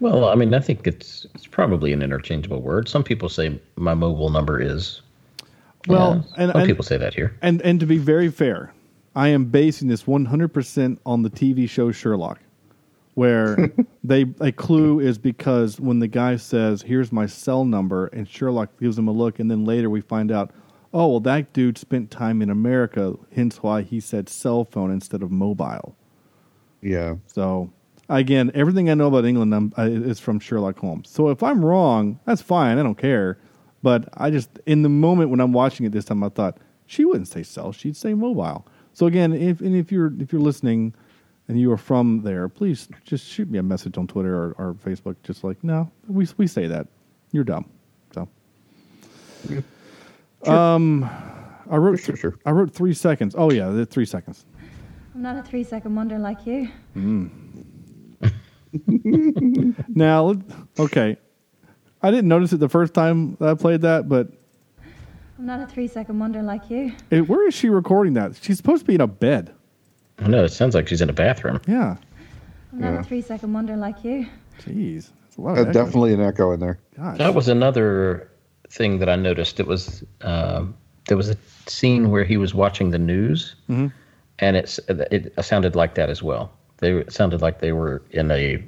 Well, I mean, I think it's it's probably an interchangeable word. Some people say my mobile number is. Well, Yeah, and- and- people say that here. And and to be very fair, I am basing this 100% on the TV show Sherlock, where they a clue is because when the guy says, "Here's my cell number," and Sherlock gives him a look, and then later we find out, oh well, that dude spent time in America, hence why he said cell phone instead of mobile. Yeah. So again, everything I know about England uh, is from Sherlock Holmes. So if I'm wrong, that's fine. I don't care. But I just in the moment when I'm watching it this time, I thought she wouldn't say cell; she'd say mobile. So again, if and if you're if you're listening and you are from there, please just shoot me a message on Twitter or, or Facebook. Just like no, we we say that you're dumb. So. Um, I wrote Sure, sure. I wrote three seconds. Oh yeah, the three seconds. I'm not a three second wonder like you. Mm. Now, okay. I didn't notice it the first time that I played that, but I'm not a three second wonder like you. it, where is she recording that? She's supposed to be in a bed. I know it sounds like she's in a bathroom. Yeah. I'm not Yeah. a three second wonder like you. Jeez. That's a lot Uh, of echo. definitely an echo in there. Gosh. That was another thing that I noticed. It was um, there was a scene where he was watching the news, Mhm. and it's it sounded like that as well. They sounded like they were in a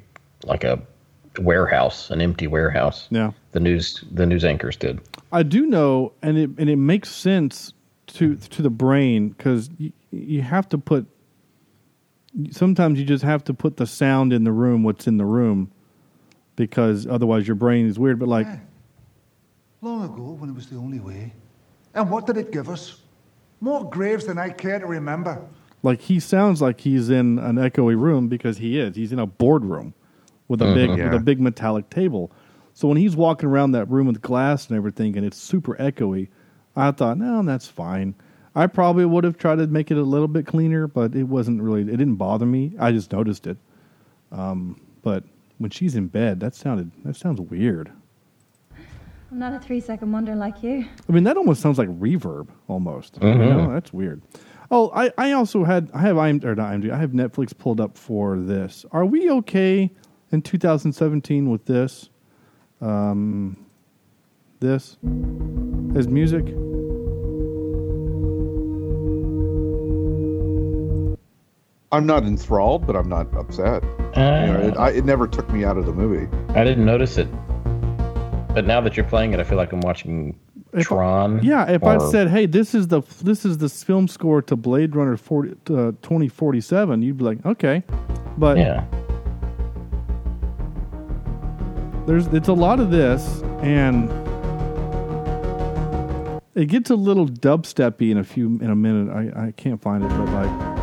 like a warehouse, an empty warehouse. Yeah. The news the news anchors did. I do know, and it and it makes sense to to the brain because you, you have to put. Sometimes you just have to put the sound in the room, what's in the room, because otherwise your brain is weird. But like, Long ago, when it was the only way. And what did it give us? More graves than I care to remember. like he sounds like he's in an echoey room because he is. He's in a boardroom with a big Mhm. with a big metallic table. So when he's walking around that room with glass and everything, and it's super echoey, I thought, no, that's fine. I probably would have tried to make it a little bit cleaner, but it wasn't really. It didn't bother me. I just noticed it. Um, but when she's in bed, that sounded that sounds weird. I'm not a three second wonder like you. I mean, that almost sounds like reverb, almost. You Mhm. know, that's weird. Oh, I, I also had I have IM or not IMDb. I have Netflix pulled up for this. Are we okay in 2017 with this? Um, this as music. I'm not enthralled, but I'm not upset. you know, it, I, it never took me out of the movie. I didn't notice it. But now that you're playing it, I feel like I'm watching If- Tron. Yeah, if I said, "Hey, this is the this is the film score to Blade Runner 40, uh, 2047," you'd be like, "Okay," but yeah, there's it's a lot of this, and it gets a little dubsteppy in a few in a minute. I I can't find it, but like.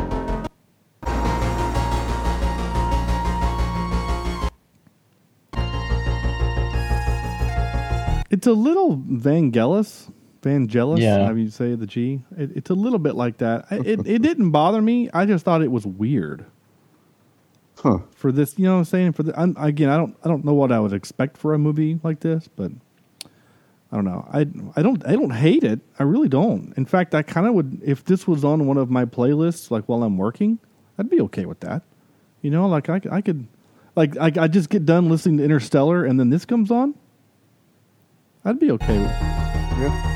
It's a little Vangelis, Vangelis, Yeah. how you say the G. It, it's a little bit like that. It, it didn't bother me. I just thought it was weird. Huh. For this, you know what I'm saying? For the, I'm, again, I don't I don't know what I would expect for a movie like this, but I don't know. I I don't I don't hate it. I really don't. In fact, I kind of would if this was on one of my playlists like while I'm working, I'd be okay with that. You know, like I, I could like I, I just get done listening to Interstellar and then this comes on. I'd be okay with Yeah.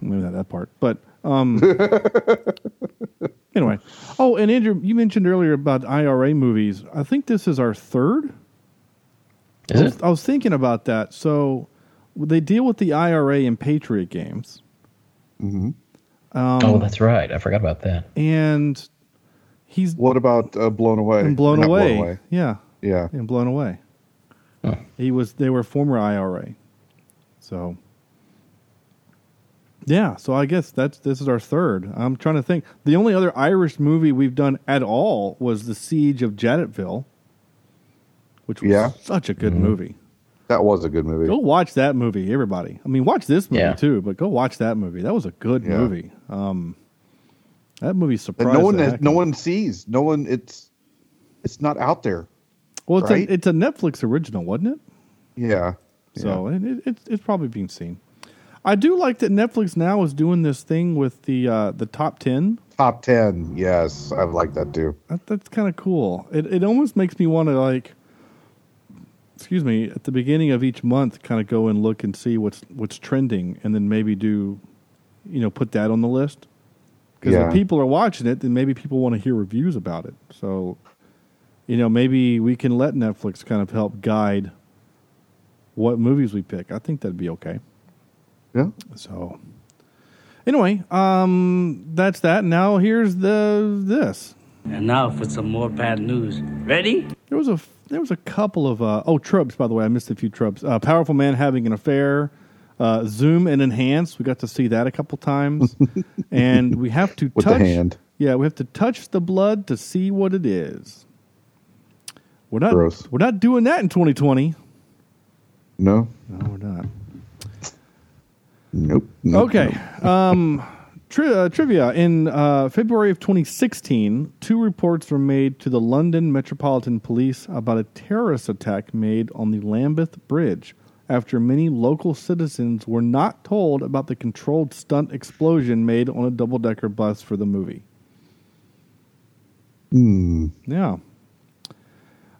maybe not that part, but um. anyway, oh, and Andrew, you mentioned earlier about IRA movies. I think this is our third. Is I was, it? I was thinking about that. So they deal with the IRA and Patriot games. Mm-hmm. Um, oh, that's right. I forgot about that. and he's What about uh, Blown Away? and blown Not away. Yeah, Yeah. and blown away. He was. They were former IRA. So. Yeah, so I guess that's this is our third. I'm trying to think. The only other Irish movie we've done at all was the Siege of Jadotville, which was Yeah. such a good Mm-hmm. movie. That was a good movie. Go watch that movie, everybody. I mean, watch this movie Yeah. too, but go watch that movie. That was a good Yeah. movie. Um, that movie that surprised no one the has, no one sees. No one. It's it's not out there. Well, it's, right? a, it's a Netflix original, wasn't it? Yeah. So it, it, it's it's probably being seen. I do like that Netflix now is doing this thing with the uh, the top ten. Top ten. Yes, I like that too. That, that's kind of cool. It it almost makes me want to like, excuse me, at the beginning of each month, kind of go and look and see what's what's trending, and then maybe do, you know, put that on the list. Because Yeah. if people are watching it, then maybe people want to hear reviews about it. So, you know, maybe we can let Netflix kind of help guide what movies we pick. I think that'd be okay. Yeah. So, anyway, um, that's that. Now here's the this. And now for some more bad news. Ready? There was a there was a couple of uh, oh tropes by the way. I missed a few tropes. Uh, powerful man having an affair. Uh, zoom and enhance. We got to see that a couple times, and we have to With the touch. hand. Yeah, we have to touch the blood to see what it is. We're not. Gross. We're not doing that in 2020. No. No, we're not. Nope. nope Okay. Um, tri- uh, trivia. In uh, February of 2016, two reports were made to the London Metropolitan Police about a terrorist attack made on the Lambeth Bridge after many local citizens were not told about the controlled stunt explosion made on a double decker bus for the movie. Hmm. Yeah.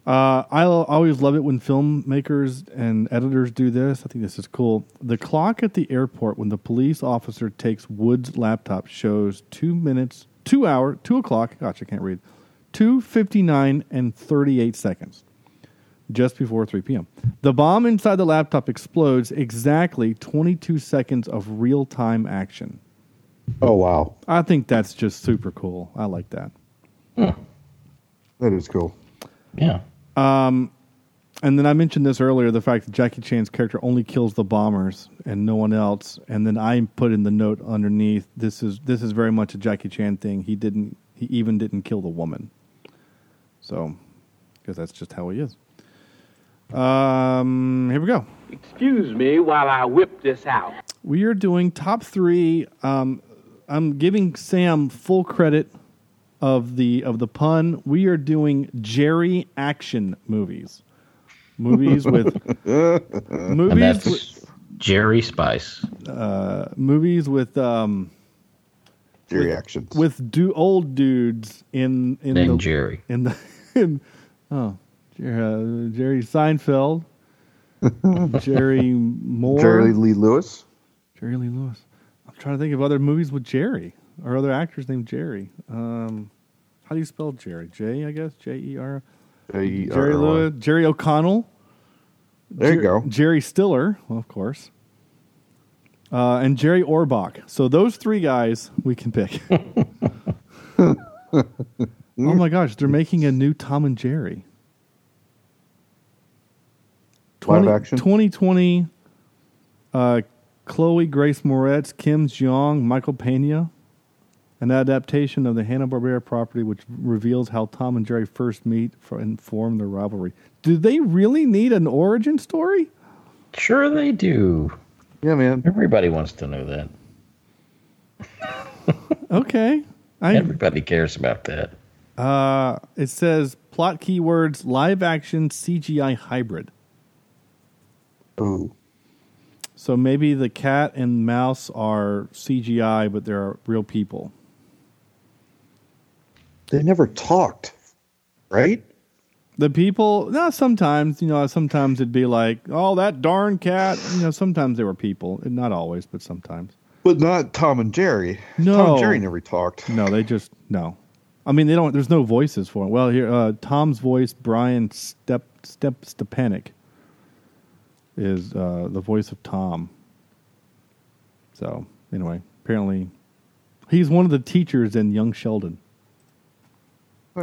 Uh, I always love it when filmmakers and editors do this. I think this is cool. The clock at the airport when the police officer takes Wood's laptop shows two minutes, two hour, two o'clock. Gosh, I can't read. 2:59 and 38 seconds. Just before 3 p.m. The bomb inside the laptop explodes exactly 22 seconds of real-time action. Oh wow, I think that's just super cool. I like that. that is cool. Yeah. Um, and then I mentioned this earlier the fact that Jackie Chan's character only kills the bombers and no one else. And then I put in the note underneath this is this is very much a Jackie Chan thing. He didn't he even didn't kill the woman. So, because that's just how he is. Um, here we go. Excuse me while I whip this out. We are doing top three. Um, I'm giving Sam full credit of the of the pun. We are doing Jerry action movies, movies with and movies that's with, Jerry Spice. uh, movies with um, Jerry with, actions with do old dudes in in Named the Jerry. in the in, oh Jer- uh, Jerry Seinfeld, Jerry Moore, Jerry Lee Lewis. Jerry Lee Lewis. I'm trying to think of other movies with Jerry or other actors named Jerry. Um, how do you spell Jerry? J, I guess. J E R. Jerry Lewis. Jerry O'Connell. There you go. Jerry Stiller, well, of course. Uh, and Jerry Orbach. So those three guys we can pick. oh my gosh, they're making a new Tom and Jerry. Live action? 2020, uh, Chloe Grace Moretz, Ken Jeong, Michael Pena, an adaptation of the Hanna-Barbera property which reveals how Tom and Jerry first meet for, and form their rivalry. Do they really need an origin story? Sure, they do. Yeah, man. Everybody wants to know that. Okay. I, Everybody cares about that. uh, it says plot keywords live action CGI hybrid. Ooh. So maybe the cat and mouse are CGI, but they're real people. They never talked, right? The people, no, sometimes, you know, sometimes it'd be like, oh, that darn cat. You know, sometimes they were people. Not always, but sometimes. But not Tom and Jerry. No. Tom and Jerry never talked. No, they just, no. I mean, they don't, there's no voices for them. Well, here, uh, Tom's voice, Brian Step, Step, Stepanek, is uh, the voice of Tom. So, anyway, apparently, he's one of the teachers in Young Sheldon.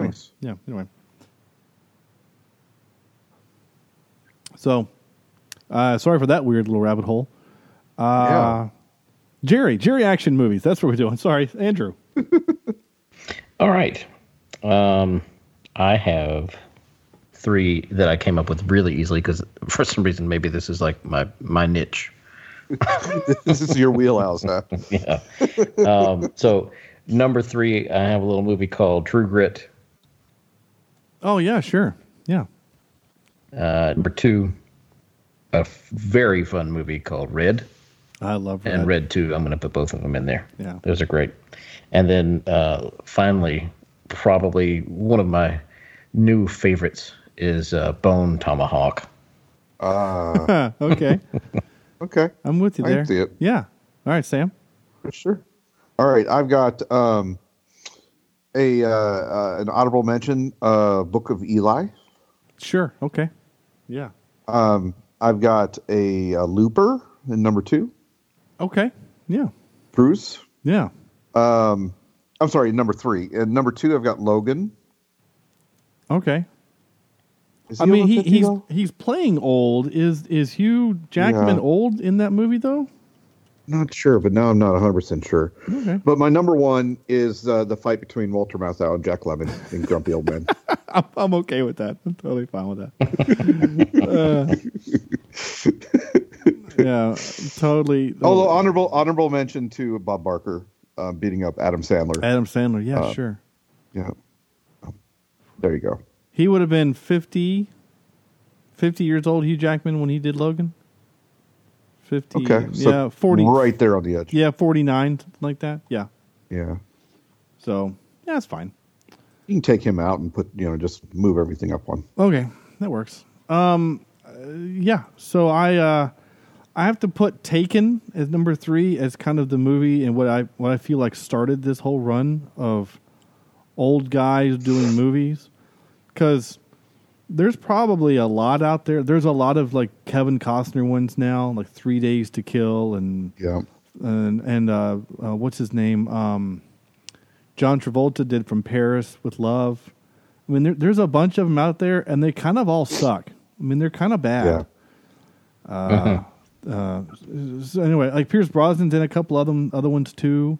Nice. Yeah, anyway. So, uh, sorry for that weird little rabbit hole. Uh, Yeah. Jerry, Jerry action movies. That's what we're doing. Sorry, Andrew. All right. Um, I have three that I came up with really easily because for some reason maybe this is like my my niche. this is your wheelhouse, now. yeah. Um, so number three, I have a little movie called True Grit. Oh yeah, sure. Yeah. Uh, number two, a f- very fun movie called Red. I love Red. And Red Two. I'm going to put both of them in there. Yeah. those are great. And then uh, finally, probably one of my new favorites is uh, Bone Tomahawk. Uh, okay. okay. I'm with you I there. can see it. Yeah. All right, Sam. Sure. All right, I've got um, a uh, uh, an honorable mention, uh, Book of Eli. Sure. Okay. Yeah. Um, I've got a, uh Looper in number two, Okay. Yeah. Bruce. Yeah. Um, I'm sorry, number three. And number two, I've got Logan. Okay. I mean, he, he's though? he's playing old. Is is Hugh Jackman Yeah. old in that movie though? Not sure, but now I'm not 100 percent sure. Okay. But my number one is uh, the fight between Walter Matthau and Jack Lemmon in Grumpy Old Men. I'm, I'm okay with that. I'm totally fine with that. Uh, yeah, totally. Although honorable honorable mention to Bob Barker uh, beating up Adam Sandler. Adam Sandler, yeah, Uh, sure. Yeah. There you go. He would have been 50, 50 years old, Hugh Jackman, when he did Logan. 50. Okay. So yeah, 40. Right there on the edge. Yeah, 49, something like that. Yeah. Yeah. So, yeah, it's fine. You can take him out and put, you know, just move everything up one. Okay, that works. Um, uh, yeah. So I uh, I have to put Taken as number three as kind of the movie and what I what I feel like started this whole run of old guys doing movies because there's probably a lot out there. There's a lot of like Kevin Costner ones now, like Three Days to Kill and yeah, and and uh, uh, what's his name? Um, John Travolta did From Paris with Love. I mean, there, there's a bunch of them out there, and they kind of all suck. I mean, they're kind of bad. Uh, uh, so anyway, like Pierce Brosnan's in a couple of them, other ones too,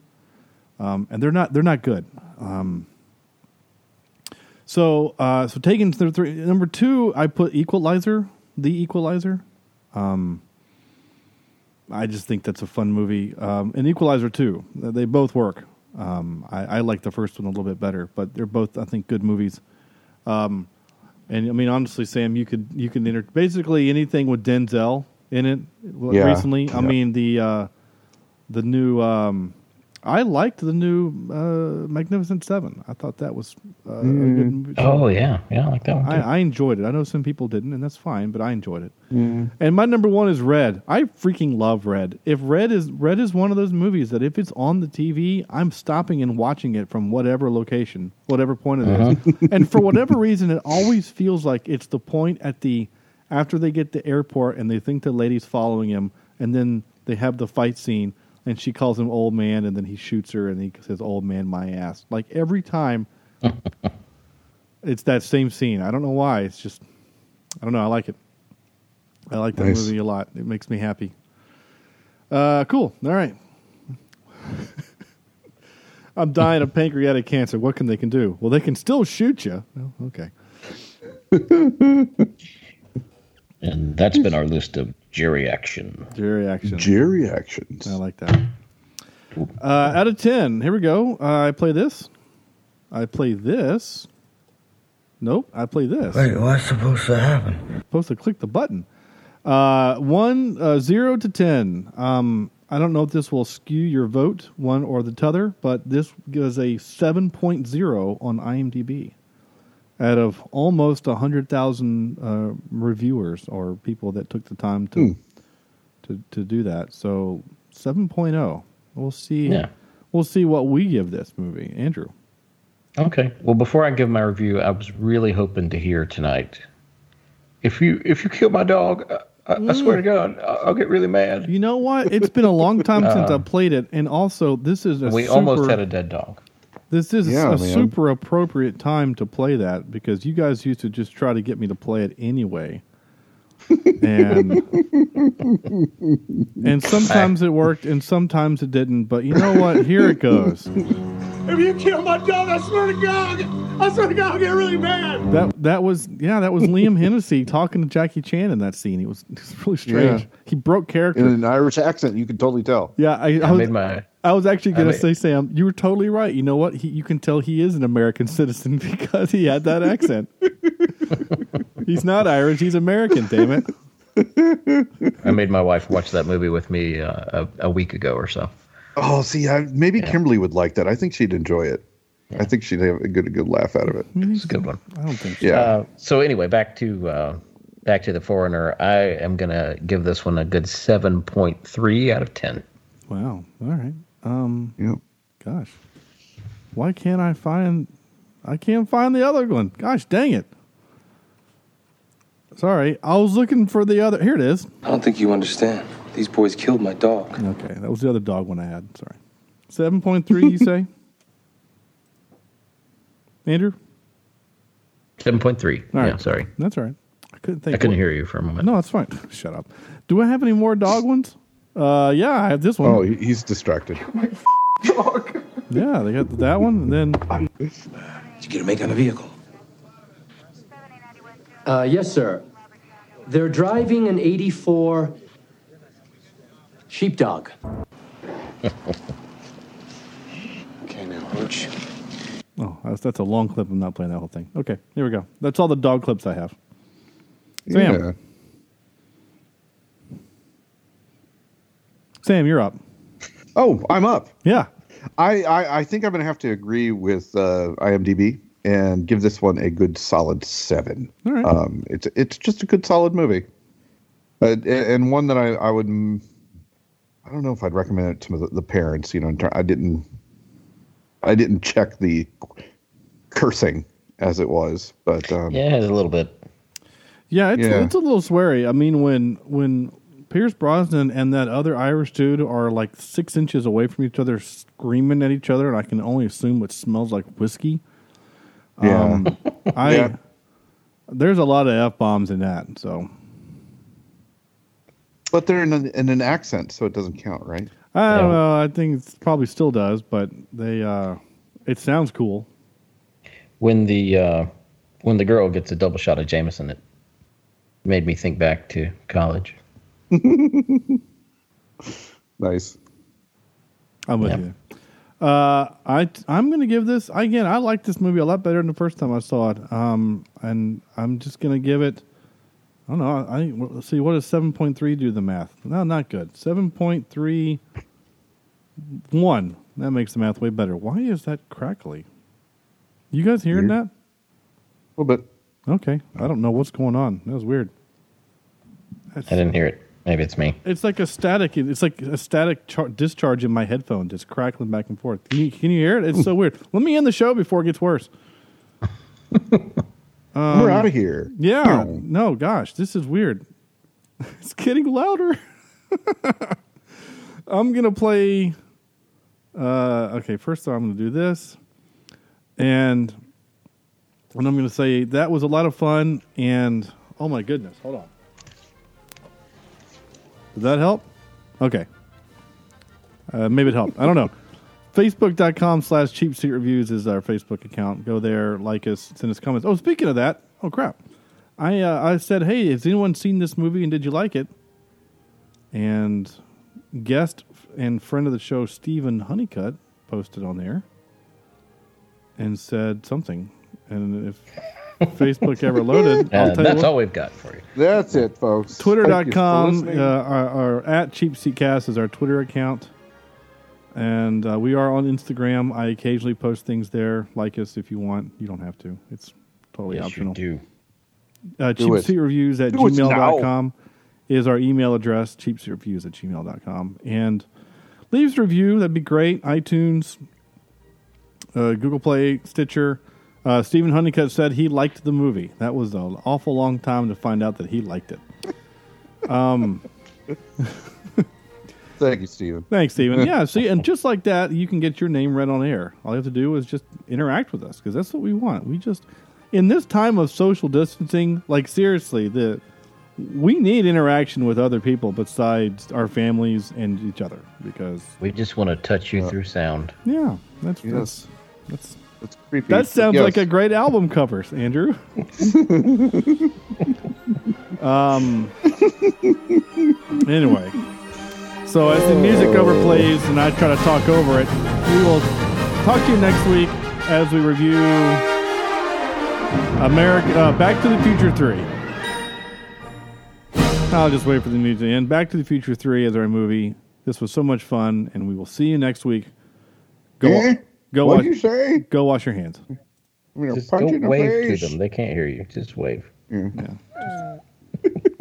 um, and they're not they're not good. Um, so uh, so taking to the three number two, I put Equalizer, the Equalizer. Um, I just think that's a fun movie, um, and Equalizer too. They both work. Um, I, I like the first one a little bit better, but they're both I think good movies. Um, and I mean, honestly, Sam, you could you can enter basically anything with Denzel in it Yeah. recently. I Yeah. mean the uh, the new. I liked the new uh, Magnificent Seven. I thought that was uh, a good movie. Oh yeah, yeah, I like that one. I, I enjoyed it. I know some people didn't, and that's fine, but I enjoyed it. And my number one is Red. I freaking love Red. If Red is Red is one of those movies that if it's on the TV, I'm stopping and watching it from whatever location, whatever point it is. and for whatever reason, it always feels like it's the point at the after they get to airport and they think the lady's following him, and then they have the fight scene, and she calls him old man, and then he shoots her, and he says, "Old man, my ass." Like every time. it's that same scene. I don't know why. It's just, I don't know. I like it. I like that Nice. movie a lot. It makes me happy. Uh, cool. All right. I'm dying of pancreatic cancer. What can they can do? Well, they can still shoot you. Oh, okay. And that's been our list of Jerry action. Jerry action. Jerry actions. I like that. Uh, out of ten, here we go. Uh, I play this. I play this. Nope, I play this. Wait, what's supposed to happen? supposed to click the button. Uh, one uh, zero to ten. Um, I don't know if this will skew your vote one or the t'other, but this gives a seven point zero on IMDb out of almost hundred thousand uh, reviewers or people that took the time to to to do that. So seven oh. We'll see. Yeah. We'll see what we give this movie, Andrew. Okay. Well, before I give my review, I was really hoping to hear tonight. If you if you kill my dog, I, I swear to God, I- I'll get really mad. You know what? It's been a long time since Uh, I played it, and also this is a We super, almost had a dead dog. This is Yeah, a man. super appropriate time to play that because you guys used to just try to get me to play it anyway. And and sometimes it worked and sometimes it didn't, but you know what? Here it goes. If you kill my dog, I swear to God, I swear to God, I'll get really mad. That that was yeah, that was Liam Hennessy talking to Jackie Chan in that scene. It was, it was really strange. Yeah. He broke character. In an Irish accent, you can totally tell. Yeah, I, I, I was, made my- I was actually I going to say, Sam, you were totally right. You know what? He, you can tell he is an American citizen because he had that accent. he's not Irish. He's American. Damn it. I made my wife watch that movie with me uh, a, a week ago or so. Oh, see, I, maybe Kimberly would like that. I think she'd enjoy it. I think she'd have a good, a good laugh out of it. It's a good one. I don't think so. Yeah. Uh, so anyway, back to uh, back to the foreigner. I am gonna give this one a good seven point three out of ten. Wow. All right. Um. Yep. Gosh. Why can't I find? I can't find the other one. Gosh dang it. Sorry, I was looking for the other. Here it is. I don't think you understand. These boys killed my dog. Okay, that was the other dog one I had. Sorry. Seven point three. You say? Andrew. Seven point three. All right. Yeah, sorry. That's all right. I couldn't think. I couldn't what- hear you for a moment. No, that's fine. Shut up. Do I have any more dog ones? Uh, yeah, I have this one. Oh, he- he's distracted. My dog. Yeah, they got that one, and then Did you get a make on the vehicle? Uh, yes, sir. They're driving an 84 sheepdog. Okay, now, Hooch. oh, that's, that's a long clip. I'm not playing that whole thing. Okay, here we go. That's all the dog clips I have. Sam. Yeah. Sam, you're up. Oh, I'm up. Yeah. I, I, I think I'm going to have to agree with uh, IMDb and give this one a good solid seven. All right. Um, it's it's just a good solid movie, uh, and- and one that I I would I don't know if I'd recommend it to the, the parents. You know, in ter- I didn't I didn't check the cursing as it was, but um, Yeah, it's a little bit. Yeah, it's Yeah. it's a little sweary. I mean, when when Pierce Brosnan and that other Irish dude are like six inches away from each other, screaming at each other, and I can only assume it smells like whiskey. Yeah. Um, I Yeah. there's a lot of f bombs in that. So but they're in an, in an accent, so it doesn't count, right? I don't know. I think it probably still does, but they uh, it sounds cool. When the uh, when the girl gets a double shot of Jameson, it made me think back to college. Nice. I'm with Yep. you. Uh, I I'm gonna give this again. I like this movie a lot better than the first time I saw it. Um, and I'm just gonna give it. I don't know. I well, let's see what does seven point three do the math? No, not good. Seven point three one. That makes the math way better. Why is that crackly? You guys hearing Weird. that? A little bit. Okay, I don't know what's going on. That was weird. I didn't hear it. Maybe it's me. It's like a static. It's like a static char- discharge in my headphone, just crackling back and forth. Can you, can you hear it? It's so weird. Let me end the show before it gets worse. Um, We're out of here. Yeah. No. No, gosh, this is weird. It's getting louder. I'm gonna play. Uh, okay, first I'm gonna do this, and and I'm gonna say that was a lot of fun. And oh my goodness, hold on. Did that help? Okay. Uh, maybe it helped. I don't know. Facebook.com slash cheap seat reviews is our Facebook account. Go there, like us, send us comments. Oh, speaking of that, oh crap. I uh, I said, hey, has anyone seen this movie and did you like it? And guest and friend of the show, Stephen Honeycutt, posted on there and said something. And if Facebook ever loaded, I'll tell that's what. all we've got for you. That's it, folks. Thank you for Twitter.com, uh, our, our at Cheap Seat Cast is our Twitter account. And uh, we are on Instagram. I occasionally post things there. Like us if you want. You don't have to. It's totally Yes, you optional. do. Uh, Do it. cheapseatreviews at Do it gmail.com is our email address, cheapseatreviews at gmail.com. And leave us a review. That'd be great. iTunes, uh, Google Play, Stitcher. Uh, Stephen Honeycutt said he liked the movie. That was an awful long time to find out that he liked it. Um, Thank you, Stephen. Thanks, Stephen. Yeah, see, and just like that, you can get your name read on air. All you have to do is just interact with us because that's what we want. We just, in this time of social distancing, like seriously, the we need interaction with other people besides our families and each other because We just want to touch you through sound. yeah, that's Yes. that's that's That's creepy. that sounds Yes. like a great album cover, Andrew. um. Anyway, so as the music overplays and I try to talk over it, we will talk to you next week as we review America uh, Back to the Future Three. I'll just wait for the music to end. Back to the Future Three is our movie. This was so much fun, and we will see you next week. Go, Eh? Go What'd wash. you say? Go wash your hands. I'm gonna Just punch go you in the wave face. to them. They can't hear you. Just wave. Yeah. Yeah. Mm.